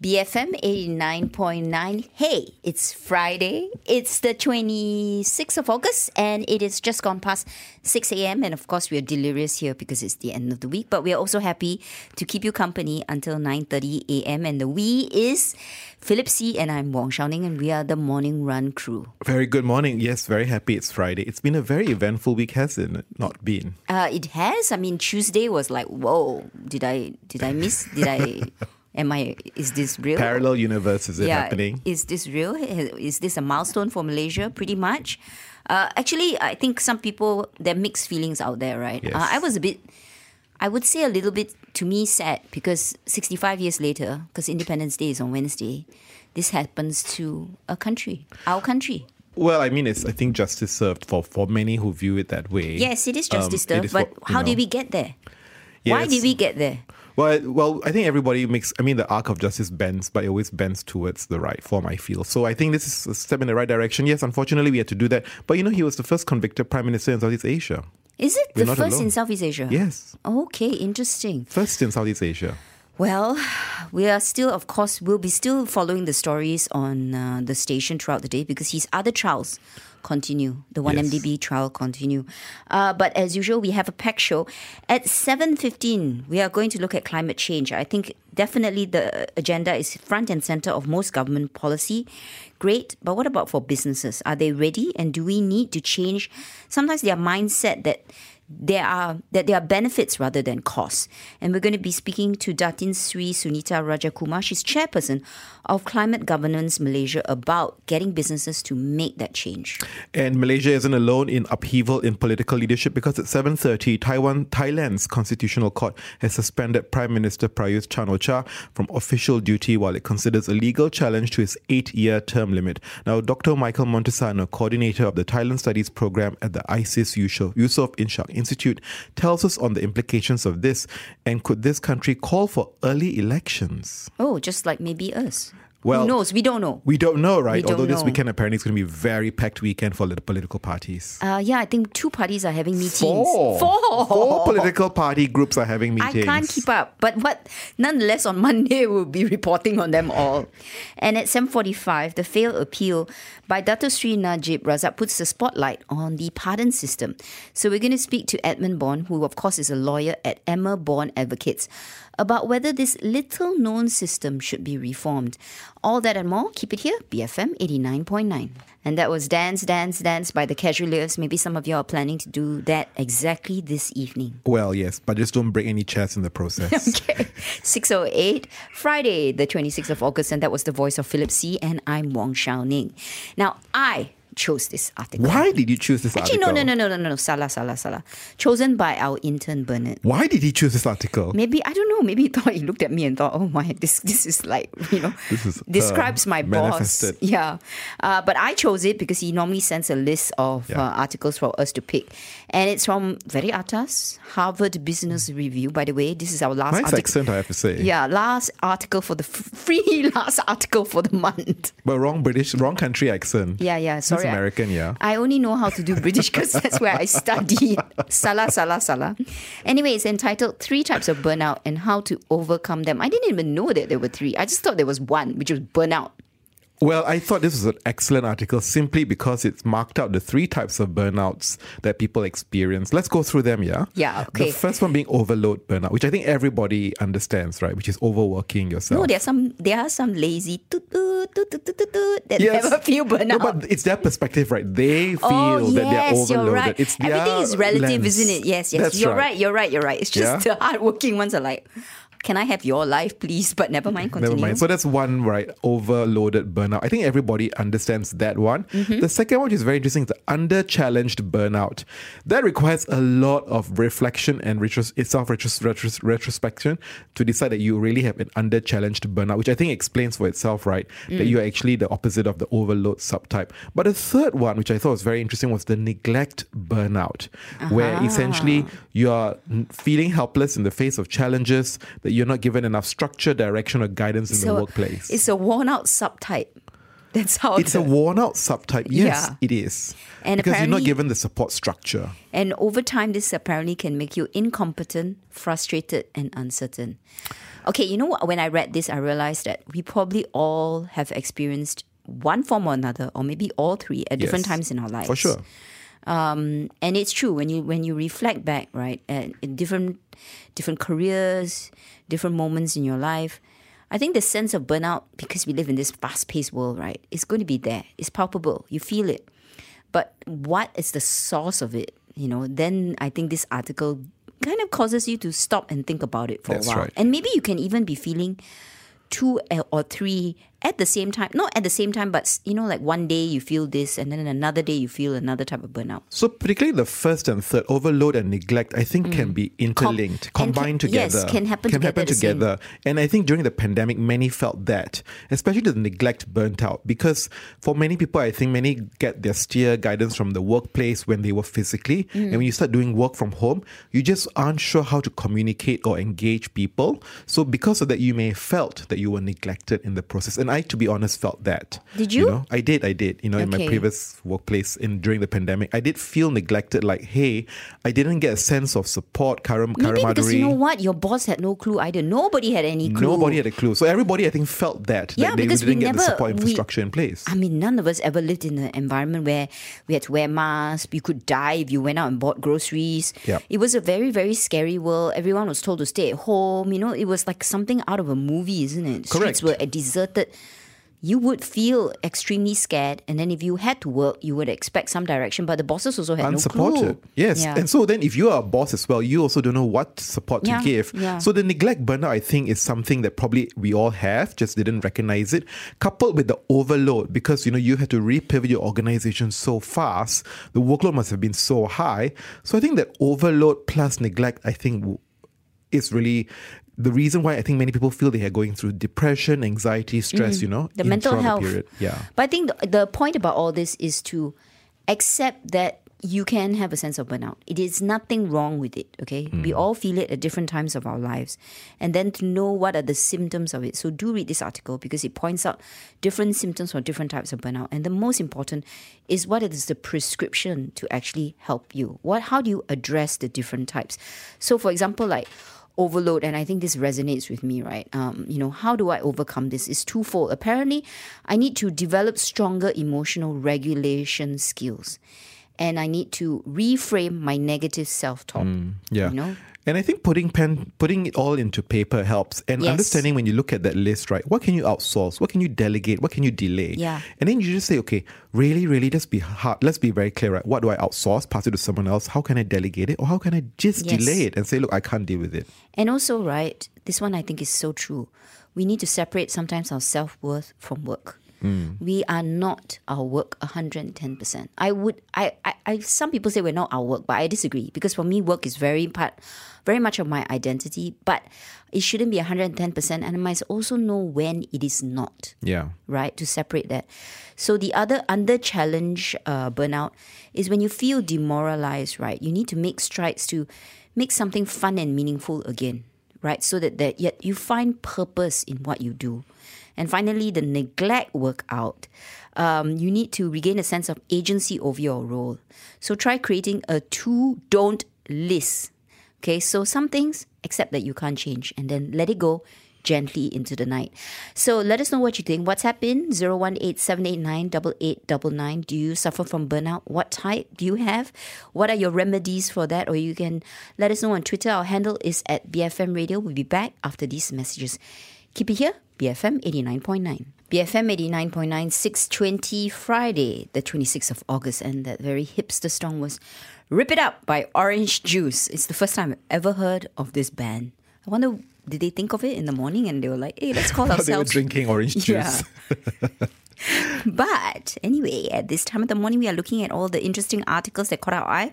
BFM 89.9. Hey, it's Friday. It's the 26th of August and it is just gone past 6 a.m. And of course, we are delirious here because it's the end of the week. But we are also happy to keep you company until 9.30 a.m. And the we is Philip See. and I'm Wong Shou Ning and we are the Morning Run crew. Very good morning. Yes, very happy it's Friday. It's been a very eventful week, hasn't it? Not been. Uh, it has. I mean, Tuesday was like, whoa, did I, did I miss, did I... Am I? Is this real? Parallel universe is it yeah, happening? Is this real? Is this a milestone for Malaysia? Pretty much. Uh, actually, I think some people there are mixed feelings out there, right? Yes. Uh, I was a bit, I would say a little bit to me sad because 65 years later, because Independence Day is on Wednesday, this happens to a country, our country. Well, I mean, it's I think justice served for for many who view it that way. Yes, it is justice Um, served, is but for- how know. did we get there? Why did we get there? Well, well, I think everybody makes. I mean, the arc of justice bends, but it always bends towards the right form. I feel so. I think this is a step in the right direction. Yes, unfortunately, we had to do that, but you know, he was the first convicted prime minister in Southeast Asia. Is it We're the first in. Southeast Asia? Yes, Okay, interesting. first in Southeast Asia. Well, we are still, of course, we'll be still following the stories on uh, the station throughout the day because his other trials continue. The one Yes. MDB trial continue. Uh, but as usual, we have a packed show at seven fifteen. We are going to look at climate change. I think definitely the agenda is front and center of most government policy. Great, but what about for businesses? Are they ready? And do we need to change sometimes their mindset that there are that there are benefits rather than costs. And we're going to be speaking to Datin Sri Sunita Rajakumar. She's chairperson of Climate Governance Malaysia about getting businesses to make that change. And Malaysia isn't alone in upheaval in political leadership because at 7:30, Taiwan, Thailand's constitutional court has suspended Prime Minister Prayut Chan-o-cha from official duty while it considers a legal challenge to his eight-year term limit. Now, Dr. Michael Montesano, coordinator of the Thailand Studies program at the ISEAS Yusof, Yusof Ishak Institute, tells us on the implications of this and could this country call for early elections? Oh, just like maybe us. Well- Who knows? We don't know. We don't know, right? Don't Although this know. weekend apparently is going to be a very packed weekend for the political parties. Uh, yeah, I think two parties are having meetings. Four. Four. Four political party groups are having meetings. I can't keep up. But what nonetheless on Monday we'll be reporting on them all. And at 7.45, the failed appeal by Dato Sri Najib Razak puts the spotlight on the pardon system. So we're going to speak to Edmund Bon, who of course is a lawyer at AmerBon Advocates, about whether this little known system should be reformed. All that and more, keep it here, BFM 89.9. And that was Dance, Dance, Dance by the Casualeers. Maybe some of you are planning to do that exactly this evening. Well, yes, but just don't break any chairs in the process. Okay. 608, Friday, the 26th of August, and that was the voice of Philip See. And I'm Wong Shou Ning. Now, I chose this article. Why did you choose this Actually, article? no, no, no, no, no, no, no, salah, salah, salah. Chosen by our intern Bernard. Why did he choose this article? Maybe I don't know. Maybe he thought he looked at me and thought, "Oh my, this this is like you know, This is, uh, describes my boss." Yeah, uh, but I chose it because he normally sends a list of Yeah. uh, articles for us to pick, and it's from very atas Harvard Business Review. By the way, this is our last Nice article. accent, I have to say. Yeah, last article for the f- free last article for the month. But wrong British, wrong country accent. Yeah, yeah. Sorry, American, yeah. I only know how to do British because that's where I studied. Salah, salah, salah. Anyway, it's entitled Three Types of Burnout and How to Overcome Them. I didn't even know that there were three. I just thought there was one, which was burnout. Well, I thought this was an excellent article simply because it's marked out the three types of burnouts that people experience. Let's go through them, yeah? Yeah, okay. The first one being overload burnout, which I think everybody understands, right? Which is overworking yourself. No, there are some there are some lazy toot, toot, toot, toot, toot, toot, that Yes. never feel burnout. No, but it's their perspective, right? They oh, feel Oh that they're overloaded. you're right. It's Everything is relative, lens. isn't it? Yes, yes. That's you're right. You're right. You're right. It's just Yeah? the hardworking ones are like, can I have your life, please? But never mind. Continue. Never mind. So that's one, right? Overloaded burnout. I think everybody understands that one. Mm-hmm. The second one, which is very interesting, is the under challenged burnout. That requires a lot of reflection and retros- self retros- retrospection to decide that you really have an under challenged burnout, which I think explains for itself, right? That Mm. you're actually the opposite of the overload subtype. But the third one, which I thought was very interesting, was the neglect burnout, where Uh-huh. essentially you're feeling helpless in the face of challenges, that you're not given enough structure, direction, or guidance in the workplace. It's a worn out subtype. That's how It's the, a worn out subtype. Yes, Yeah. it is. And because you're not given the support structure. And over time, this apparently can make you incompetent, frustrated, and uncertain. Okay, you know what? When I read this, I realized that we probably all have experienced one form or another, or maybe all three at different times in our lives. For sure. Um, and it's true when you when you reflect back, right, at in different different careers, different moments in your life. I think the sense of burnout, because we live in this fast-paced world, right, is going to be there. It's palpable. You feel it. But what is the source of it? You know, then I think this article kind of causes you to stop and think about it for That's a while. right. And maybe you can even be feeling two or three at the same time. Not at the same time, but you know, like one day you feel this, and then another day you feel another type of burnout. So particularly the first and third, overload and neglect, I think can be interlinked, Mm. and combined can- yes, together. can happen together at the same- together. And I think during the pandemic, many felt that, especially the neglect burnt out. Because for many people, I think many get their steer guidance from the workplace when they were physically. Mm. And when you start doing work from home, you just aren't sure how to communicate or engage people. So because of that, you may have felt that you were neglected in the process. And I, to be honest, felt that. Did you? know, I did, I did. You know, in my previous workplace in during the pandemic, I did feel neglected. Like, hey, I didn't get a sense of support, karam, Maybe because you know what, your boss had no clue either. Nobody had any clue. Nobody had a clue. So everybody, I think, felt that Yeah, that they because we didn't get the never- support we- infrastructure in place. I mean, none of us ever lived in an environment where we had to wear masks. You could die if you went out and bought groceries. Yep. It was a very, very scary world. Everyone was told to stay at home. You know, it was like something out of a movie, isn't it? Streets were deserted. You would feel extremely scared, and then if you had to work, you would expect some direction. But the bosses also had no clue. unsupported. Yes. Yeah. And so then if you are a boss as well, you also don't know what support to Yeah, give. yeah. So the neglect burnout, I think, is something that probably we all have, just didn't recognize it. Coupled with the overload, because you know you had to repivot your organization so fast, the workload must have been so high. So I think that overload plus neglect, I think w- is really the reason why I think many people feel they are going through depression, anxiety, stress, you know, Mm. the mental the health. period. Yeah. But I think the, the point about all this is to accept that you can have a sense of burnout. It is nothing wrong with it, okay? We all feel it at different times of our lives. And then to know what are the symptoms of it. So do read this article because it points out different symptoms for different types of burnout. And the most important is what is the prescription to actually help you? What how do you address the different types? So for example, like overload and i think this resonates with me right? Um, you know how do i overcome this? Is twofold. Apparently i need to develop stronger emotional regulation skills and i need to reframe my negative self-talk mm, Yeah. you know And I think putting pen putting it all into paper helps. And Yes. understanding when you look at that list, right? What can you outsource? What can you delegate? What can you delay? Yeah. And then you just say, okay, really, really just be hard. Let's be very clear, right? What do I outsource? Pass it to someone else. How can I delegate it? Or how can I just Yes. delay it and say, look, I can't deal with it. And also, right, this one I think is so true. We need to separate sometimes our self worth from work. We are not our work 110%. I would, I, I, I, some people say we're not our work, but I disagree because for me, work is very part, very much of my identity, but it shouldn't be 110%. And I must also know when it is not Yeah. right? To separate that. So the other under challenge uh, burnout is when you feel demoralized, right? You need to make strides to make something fun and meaningful again, right? So that, that yet you find purpose in what you do. And finally, the neglect workout. Um, you need to regain a sense of agency over your role. So try creating a to don't list. Okay, so some things accept that you can't change and then let it go gently into the night. So let us know what you think. What's in 018-789-8899. Do you suffer from burnout? What type do you have? What are your remedies for that? Or you can let us know on Twitter. Our handle is at BFM Radio. We'll be back after these messages. Keep it here, BFM 89.9. BFM 89.9, 620 Friday, the 26th of August. And that very hipster song was Rip It Up by Orange Juice. It's the first time I've ever heard of this band. I wonder, did they think of it in the morning and they were like, hey, let's call they were ourselves. drinking orange juice. Yeah. But anyway, at this time of the morning, we are looking at all the interesting articles that caught our eye.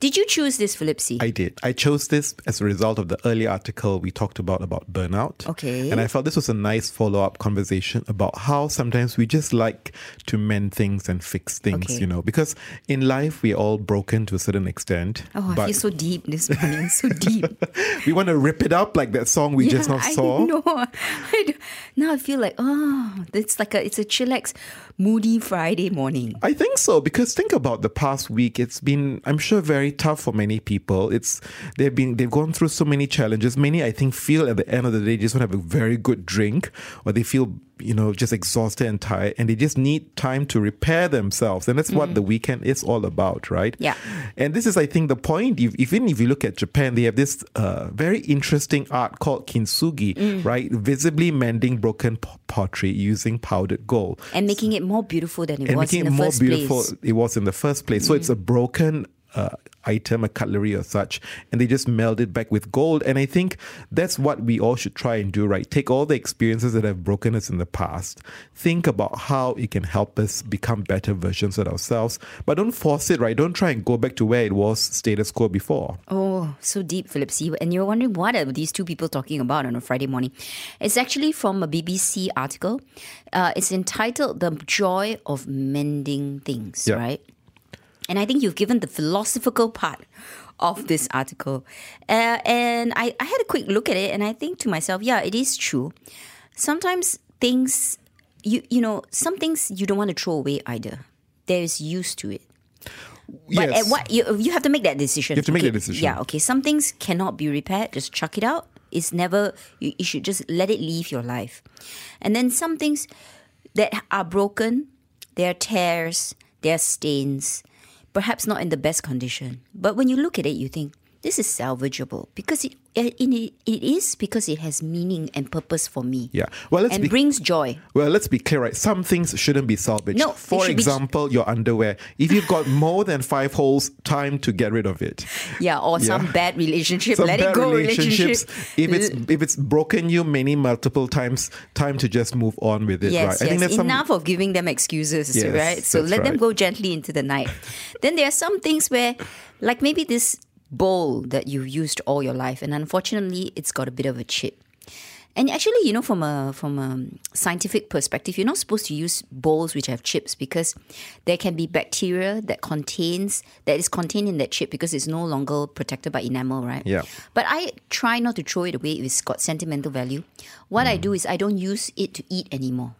Did you choose this, Philip I did. I chose this as a result of the early article we talked about about burnout. Okay. And I felt this was a nice follow-up conversation about how sometimes we just like to mend things and fix things, Okay. you know, because in life we're all broken to a certain extent. oh, I feel so deep this morning. So deep. we want to rip it up like that song we just now I saw. know. I do- now I feel like oh, it's like a it's a chillax reflects moody Friday morning. I think so because think about the past week. It's been, I'm sure, very tough for many people. It's they've been they've gone through so many challenges. Many, I think, feel at the end of the day just want to have a very good drink, or they feel you know just exhausted and tired, and they just need time to repair themselves. And that's what the weekend is all about, right? Yeah. And this is, I think, the point. If, even if you look at Japan, they have this uh, very interesting art called kintsugi, right? Visibly mending broken p- pottery using powdered gold And making it more beautiful than it and was making in it more beautiful place. it was in the first place. So it's a broken uh, item, a cutlery or such, and they just meld it back with gold. And I think that's what we all should try and do, right? Take all the experiences that have broken us in the past, think about how it can help us become better versions of ourselves, but don't force it, right? Don't try and go back to where it was status quo before. Oh, so deep, Philip See. And you're wondering what are these two people talking about on a Friday morning? It's actually from a BBC article. Uh, it's entitled "The Joy of Mending Things." Yeah. Right. And I think you've given the philosophical part of this article. Uh, and I, I had a quick look at it and I think to myself, yeah, it is true. Sometimes things, you, you know, some things you don't want to throw away either. There is use to it. But yes. at what you you have to make that decision. You have to make okay, that decision. Yeah, okay. Some things cannot be repaired. Just chuck it out. It's never. You, you should just let it leave your life. And then some things that are broken, there are tears, there are stains, perhaps not in the best condition. But when you look at it, you think this is salvageable because it it, it, is because it has meaning and purpose for me. Yeah. Well, let's and be brings joy. Well, let's be clear, right? Some things shouldn't be salvaged. No, For should be- example, your underwear. If you've got more than five holes, time to get rid of it. Yeah, or some bad relationship. Some let bad it go. relationships. Relationship. If it's if it's broken you many multiple times, time to just move on with it. Yes, right? yes. I think that's some Enough of giving them excuses, Yes, right? So let them go gently into the night. then there are some things where, like maybe this bowl that you've used all your life, and unfortunately, it's got a bit of a chip. And actually, you know, from a from a scientific perspective, you're not supposed to use bowls which have chips because there can be bacteria that contains that is contained in that chip because it's no longer protected by enamel, right? Yeah. But I try not to throw it away if it's got sentimental value. What Mm. I do is I don't use it to eat anymore.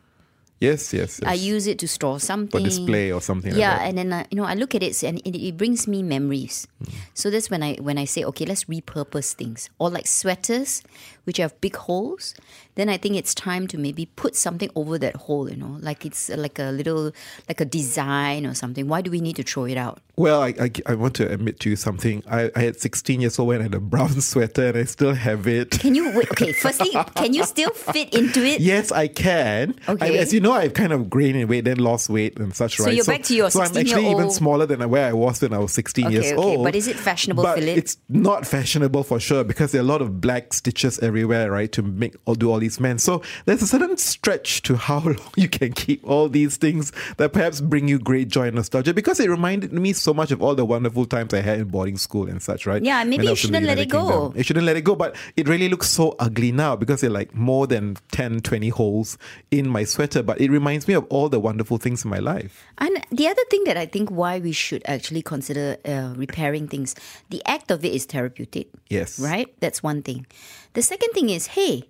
Yes, yes, yes. I use it to store something. For display or something like Yeah, that. and then uh, you know I look at it and it, it brings me memories. Mm. So that's when I when I say okay, let's repurpose things. Or like sweaters, which have big holes. Then I think it's time to maybe put something over that hole. You know, like it's like a little like a design or something. Why do we need to throw it out? Well, I, I, I want to admit to you something. I, I had 16 years old when I had a brown sweater and I still have it. Can you wait? Okay, firstly, can you still fit into it? Yes, I can. Okay. I, as you know, I've kind of gained in weight, then lost weight and such. Right? So right? you're back to your So I'm actually even 16-year-old smaller than where I was when I was 16 Okay, years okay. old. But is it fashionable, But Philip? it's not fashionable for sure because there are a lot of black stitches everywhere, right? To make or do all these men. So there's a certain stretch to how long you can keep all these things that perhaps bring you great joy and nostalgia because it reminded me so much of all the wonderful times I had in boarding school and such, right? Yeah, maybe you was in the shouldn't let it go. Kingdom. It shouldn't let it go, but it really looks so ugly now because there are like more than 10, 20 holes in my sweater. But it reminds me of all the wonderful things in my life. And the other thing that I think why we should actually consider uh, repairing things, the act of it is therapeutic. Yes. Right? That's one thing. The second thing is, hey,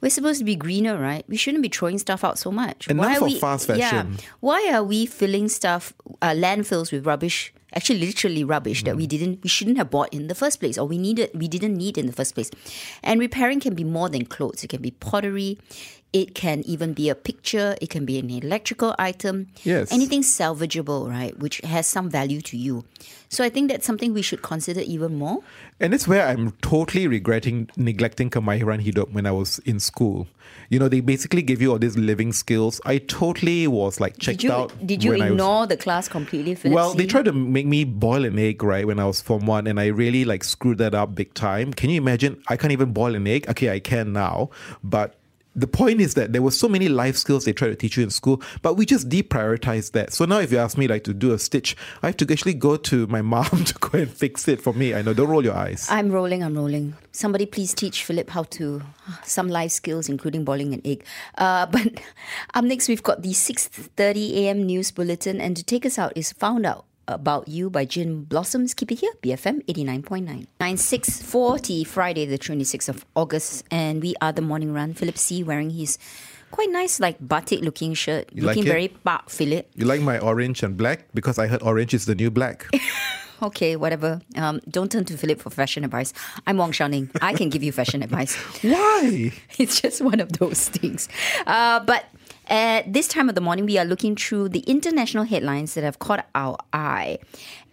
we're supposed to be greener, right? We shouldn't be throwing stuff out so much. Enough are of we, fast Yeah. Why are we filling stuff, uh, landfills with rubbish? Actually, literally rubbish that Mm. we didn't, we shouldn't have bought in the first place, or we needed, we didn't need in the first place. And repairing can be more than clothes. It can be pottery. It can even be a picture. It can be an electrical item. Yes. Anything salvageable, right? Which has some value to you. So I think that's something we should consider even more. And it's where I'm totally regretting neglecting Kemahiran Hidup when I was in school. You know, they basically give you all these living skills. I totally was like checked Did you out. did you when I was- ignore the class completely? Philip Well, they tried to make me boil an egg, right, when I was Form 1, and I really like screwed that up big time. Can you imagine? I can't even boil an egg. Okay, I can now, but the point is that there were so many life skills they tried to teach you in school, but we just deprioritized that. So now, if you ask me like to do a stitch, I have to actually go to my mom to go and fix it for me. I know. Don't roll your eyes. I'm rolling. I'm rolling. Somebody please teach Philip how to some life skills, including boiling an egg. Uh, but up next, we've got the 6:30 a.m. news bulletin, and to take us out is found out. About You by Gin Blossoms. Keep it here, BFM 89.9. 9640, Friday, the 26th of August, and we are the morning run. Philip See. wearing his Quite nice, like batik looking shirt. You looking it? very Park Philip. You like my orange and black? Because I heard orange is the new black. Okay, whatever. Um, don't turn to Philip for fashion advice. I'm Wong Shou Ning. I can give you fashion advice. Why? It's just one of those things. Uh, but at this time of the morning, we are looking through the international headlines that have caught our eye.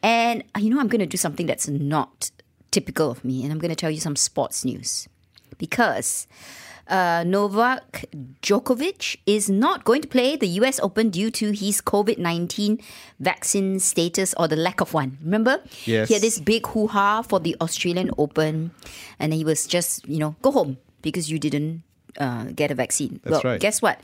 And, uh, you know, I'm going to do something that's not typical of me, and I'm going to tell you some sports news. Because uh, Novak Djokovic is not going to play the US Open due to his COVID 19 vaccine status or the lack of one. Remember? Yes. He had this big hoo ha for the Australian Open, and he was just, you know, go home because you didn't uh, get a vaccine. That's well, right. guess what?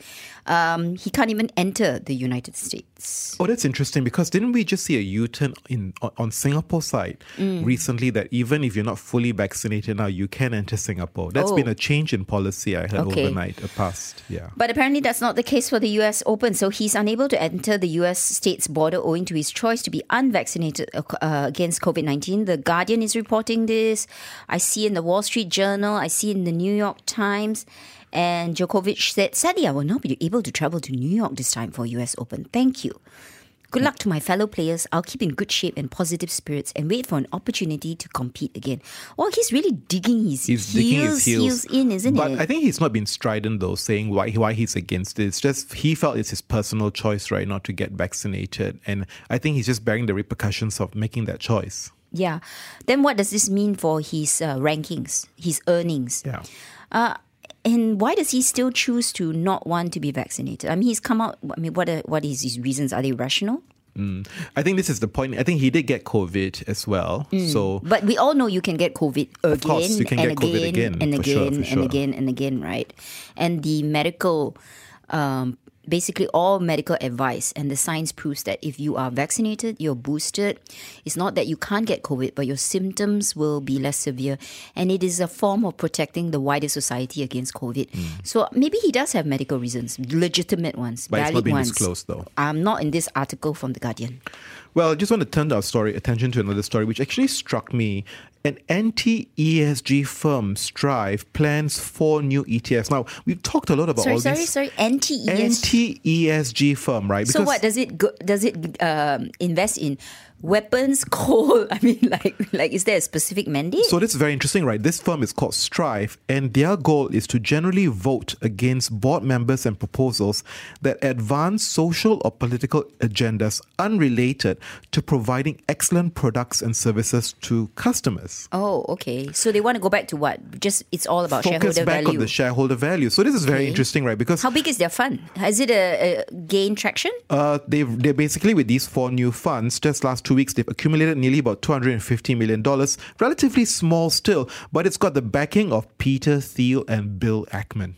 Um, he can't even enter the United States. Oh, that's interesting because didn't we just see a U-turn in on, on Singapore side Mm. recently that even if you're not fully vaccinated now, you can enter Singapore. That's Oh. been a change in policy I heard Okay. overnight, a past. Yeah. But apparently, that's not the case for the US Open. So he's unable to enter the US state's border owing to his choice to be unvaccinated uh, against COVID 19. The Guardian is reporting this. I see in the Wall Street Journal, I see in the New York Times. And Djokovic said, Sadly, I will not be able to travel to New York this time for US Open. Thank you. Good luck to my fellow players. I'll keep in good shape and positive spirits and wait for an opportunity to compete again. Well, he's really digging his, He's heels, digging his heels, in, isn't but it? I think he's not been strident though, saying why why he's against it. It's just he felt it's his personal choice, right, not to get vaccinated, and I think he's just bearing the repercussions of making that choice. Yeah. Then what does this mean for his uh, rankings, his earnings? Yeah. And why does he still choose to not want to be vaccinated? I mean, he's come out. I mean, what are, what is his reasons? Are they rational? I think this is the point. I think he did get COVID as well. So But we all know you can get COVID again course, you can and get COVID again, again, and sure, again for and sure. again and again, right? And the medical, um, basically all medical advice and the science proves that if you are vaccinated, you're boosted. It's not that you can't get COVID, but your symptoms will be less severe, and it is a form of protecting the wider society against COVID. Hmm. So maybe he does have medical reasons, legitimate ones, But it's valid not been ones. disclosed, though. I'm not in this article from the Guardian. Well, I just want to turn our story attention to another story, which actually struck me. An anti-ESG firm, Strive, plans four new ETFs. Now, we've talked a lot about Sorry, all sorry, these sorry. Anti-ESG. anti-ESG firm, right? So what does it go, does it um, invest in weapons, coal? I mean, like like is there a specific mandate? So this is very interesting, right? This firm is called Strive, and their goal is to generally vote against board members and proposals that advance social or political agendas unrelated to providing excellent products and services to customers. oh, okay. So they want to go back to what? Just it's all about Focus shareholder back value. on the shareholder value. So this is very Okay. interesting, right? Because How big is their fund? Has it a, a gain traction? Uh, they've they basically with these four new funds, just last two weeks, they've accumulated nearly about two hundred and fifty million dollars. Relatively small still, but it's got the backing of Peter Thiel and Bill Ackman.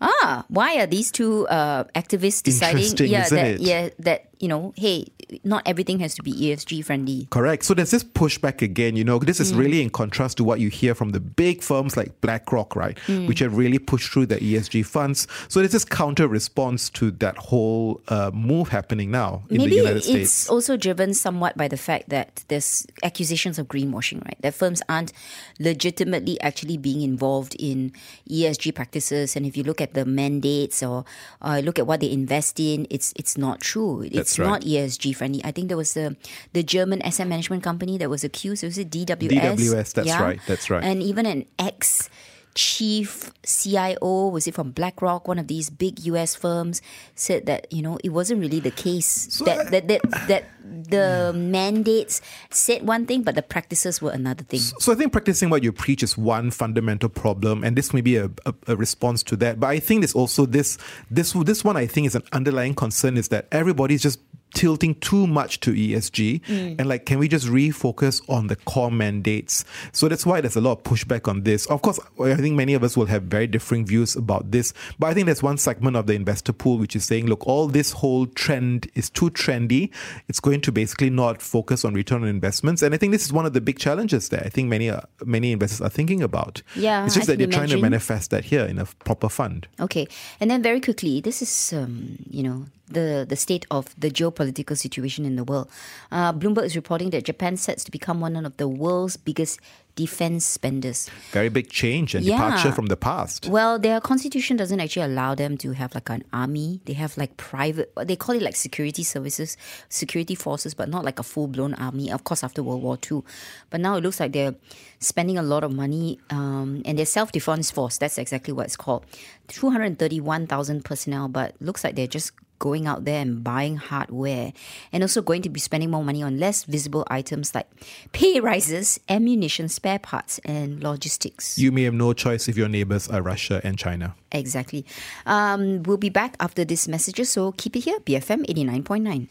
Ah, why are these two uh, activists deciding? Yeah, that it? yeah that you know, hey, not everything has to be ESG friendly. Correct. So there's this pushback again. You know, this is really in contrast to what you hear from the big firms like BlackRock, right, which have really pushed through the ESG funds. So there's this counter response to that whole uh, move happening now in Maybe the United States. it's also driven somewhat by the fact that there's accusations of greenwashing, right? That firms aren't legitimately actually being involved in ESG practices, and if you look at the mandates or uh, look at what they invest in, it's it's not true. It's That's right. not ESG friendly. I think there was the the German asset management company that was accused. It Was it DWS? DWS, that's right, that's right. And even an ex chief CIO, was it from BlackRock, one of these big US firms, said that, you know, it wasn't really the case. that, uh, that, that, that the mandates said one thing, but the practices were another thing. So I think practicing what you preach is one fundamental problem, and this may be a, a, a response to that. But I think there's also this this this one I think is an underlying concern is that everybody's just tilting too much to ESG and like can we just refocus on the core mandates? So that's why there's a lot of pushback on this. Of course I think many of us will have very differing views about this but I think there's one segment of the investor pool which is saying look all this whole trend is too trendy. It's going to basically not focus on return on investments. And I think this is one of the big challenges there I think many uh, many investors are thinking about. Yeah, it's just I that they're can trying to manifest that here in a proper fund. Okay, and then very quickly, this is um, you know the the state of the geopolitical situation in the world. Uh, Bloomberg is reporting that Japan sets to become one of the world's biggest defense spenders. Very big change and Yeah. departure from the past. Well, their constitution doesn't actually allow them to have like an army. They have like private, they call it like security services, security forces, but not like a full blown army. Of course, after World War II, but now it looks like they're spending a lot of money, um, and their self defense force. That's exactly what it's called. Two hundred thirty-one thousand personnel, but looks like they're just going out there and buying hardware and also going to be spending more money on less visible items like pay rises, ammunition, spare parts, and logistics. You may have no choice if your neighbors are Russia and China. Exactly. Um, we'll be back after this messages, so keep it here, BFM 89.9.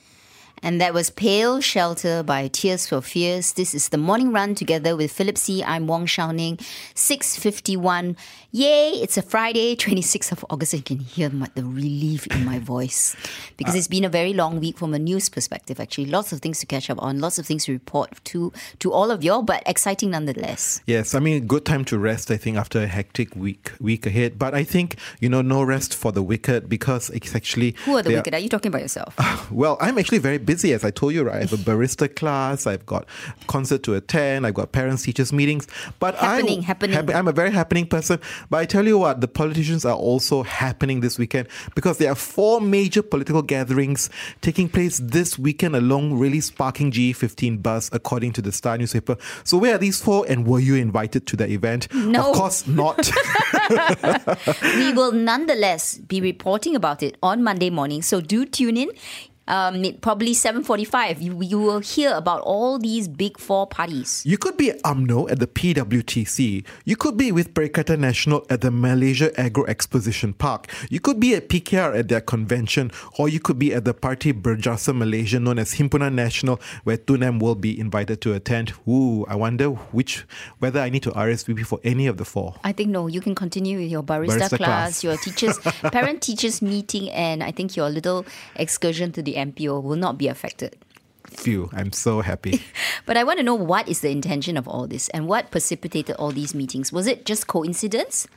And that was Pale Shelter by Tears for Fears. This is the morning run together with Philip See. I'm Wong Shou Ning. 6.51. Yay, it's a Friday, 26th of August. You can hear my, the relief in my voice. Because it's been a very long week from a news perspective, actually. Lots of things to catch up on, lots of things to report to, to all of y'all, but exciting nonetheless. Yes, I mean, good time to rest, I think, after a hectic week week ahead. But I think, you know, no rest for the wicked because it's actually. Who are the wicked? Are you talking about yourself? Well, I'm actually very busy, as I told you, right? I have a barista class, I've got concert to attend, I've got parents teachers meetings. But Happening, I, happening. I'm a very happening person. But I tell you what, the politicians are also happening this weekend because there are four major political gatherings taking place this weekend along, really sparking G15 buzz, according to the Star newspaper. So where are these four, and were you invited to the event? No. of course not. we will nonetheless be reporting about it on Monday morning. So do tune in. Um, probably 7.45. You, you will hear about all these big four parties. You could be at UMNO at the PWTC. You could be with Perikatan Nasional at the Malaysia Agro Exposition Park. You could be at PKR at their convention, or you could be at the Party Berjasa Malaysia known as Himpunan National, where Tun M will be invited to attend. Ooh, I wonder which whether I need to RSVP for any of the four. I think no, you can continue with your barista, Barista class, class. your teachers, parent teachers meeting, and I think your little excursion to the MPO will not be affected. Phew, I'm so happy. But I want to know what is the intention of all this and what precipitated all these meetings. Was it just coincidence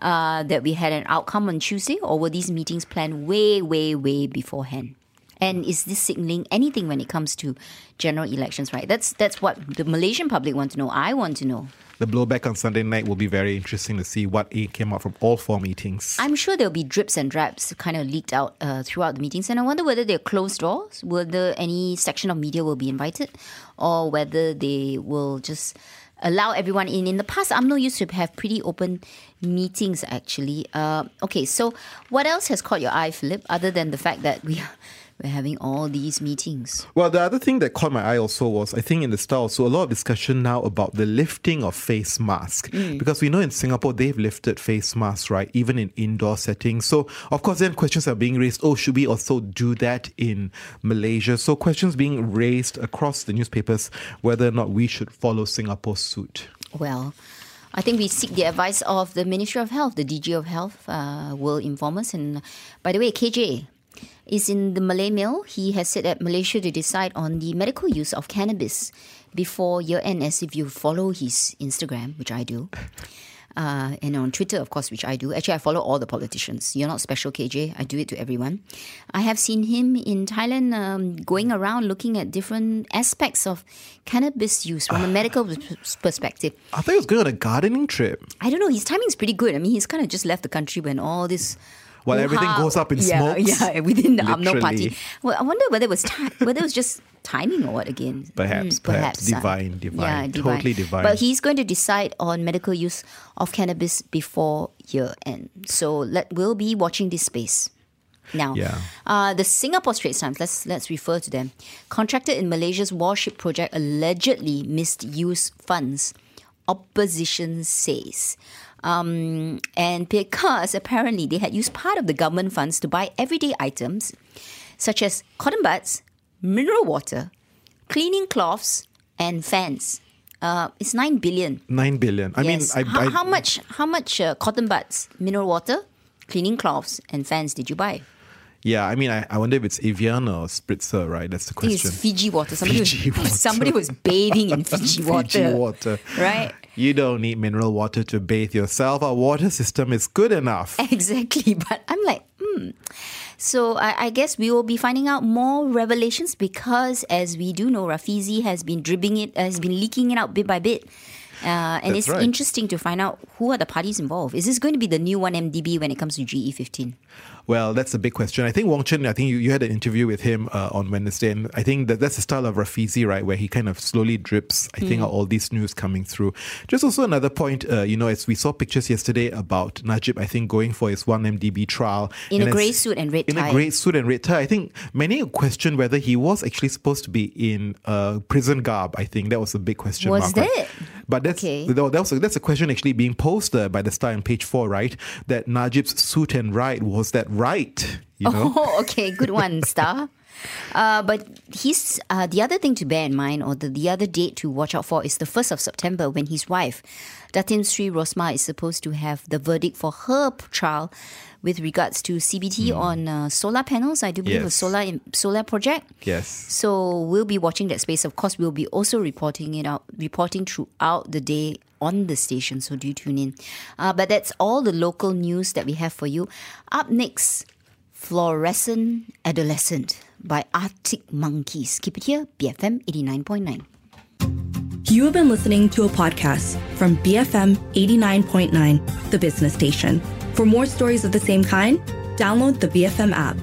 uh, that we had an outcome on Tuesday, or were these meetings planned way, way, way beforehand? And is this signaling anything when it comes to general elections? Right, that's that's what the Malaysian public want to know. I want to know. the blowback on Sunday night will be very interesting to see what came out from all four meetings. I'm sure there'll be drips and drabs kind of leaked out uh, throughout the meetings, and I wonder whether they're closed doors, whether any section of media will be invited, or whether they will just allow everyone in. In the past, I'm UMNO used to have pretty open meetings, actually. Uh, okay, so what else has caught your eye, Philip, other than the fact that we are we're having all these meetings? Well, the other thing that caught my eye also was, I think in the style, so a lot of discussion now about the lifting of face mask. Because we know in Singapore, they've lifted face masks, right? Even in indoor settings. So, of course, then questions are being raised. Oh, should we also do that in Malaysia? So, questions being raised across the newspapers whether or not we should follow Singapore's suit. Well, I think we seek the advice of the Ministry of Health. The DG of Health uh, will inform us. And by the way, KJ is in the Malay Mail. He has said that Malaysia to decide on the medical use of cannabis before year end, as if you follow his Instagram, which I do. Uh, and on Twitter, of course, which I do. Actually, I follow all the politicians. You're not special, KJ. I do it to everyone. I have seen him in Thailand um, going around looking at different aspects of cannabis use from a medical pers- perspective. I think he was going on a gardening trip. I don't know. His timing's pretty good. I mean, he's kind of just left the country when all this. While everything goes up in smoke, yeah, smokes? Yeah, within the UMNO party. Well, I wonder whether it was ti- whether it was just timing or what again. Perhaps, Mm, perhaps. uh, Divine, divine. Yeah, divine. Totally divine. But he's going to decide on medical use of cannabis before year end. So let we'll be watching this space. Now, Yeah. uh, the Singapore Straits Times, let's let's refer to them. Contracted in Malaysia's warship project allegedly misused funds. Opposition says. Um, and because apparently they had used part of the government funds to buy everyday items such as cotton buds, mineral water, cleaning cloths, and fans. Uh, it's nine billion. Nine billion. I yes. mean, I, how, I, how much? How much uh, cotton buds, mineral water, cleaning cloths, and fans did you buy? Yeah, I mean, I, I wonder if it's Evian or Spritzer, right? That's the question. it's Fiji water. Somebody, Fiji was, water. somebody was bathing in Fiji water. Fiji water. Right? You don't need mineral water to bathe yourself. Our water system is good enough. Exactly. But I'm like, hmm. So I, I guess we will be finding out more revelations because, as we do know, Rafizi has been dribbling it, has been leaking it out bit by bit. Uh, and That's it's right. interesting to find out who are the parties involved. Is this going to be the new 1MDB when it comes to E GE15? Well, that's a big question. I think Wong Chen, I think you, you had an interview with him uh, on Wednesday, and I think that that's the style of Rafizi, right, where he kind of slowly drips, I think, out all these news coming through. Just also another point, uh, you know, as we saw pictures yesterday about Najib, I think, going for his 1MDB trial. In a grey suit and red in tie. In a grey suit and red tie. I think many question whether he was actually supposed to be in uh, prison garb. I think that was a big question Was mark. right? that? But that's Okay. that was a, that's a question actually being posed uh, by the Star on page four, right? That Najib's suit and right was that right? You know. Oh, okay, good one, Star. Uh, but he's uh, the other thing to bear in mind, or the, the other date to watch out for, is the first of September when his wife, Datin Sri Rosmah, is supposed to have the verdict for her trial with regards to CBT on uh, solar panels. I do believe a. Yes. solar solar project. Yes. So we'll be watching that space. Of course, we'll be also reporting it out, reporting throughout the day on the station. So do tune in. Uh, but that's all the local news that we have for you. Up next, Fluorescent Adolescent by Arctic Monkeys. Keep it here, BFM 89.9. You have been listening to a podcast from BFM 89.9, the business station. For more stories of the same kind, download the BFM app.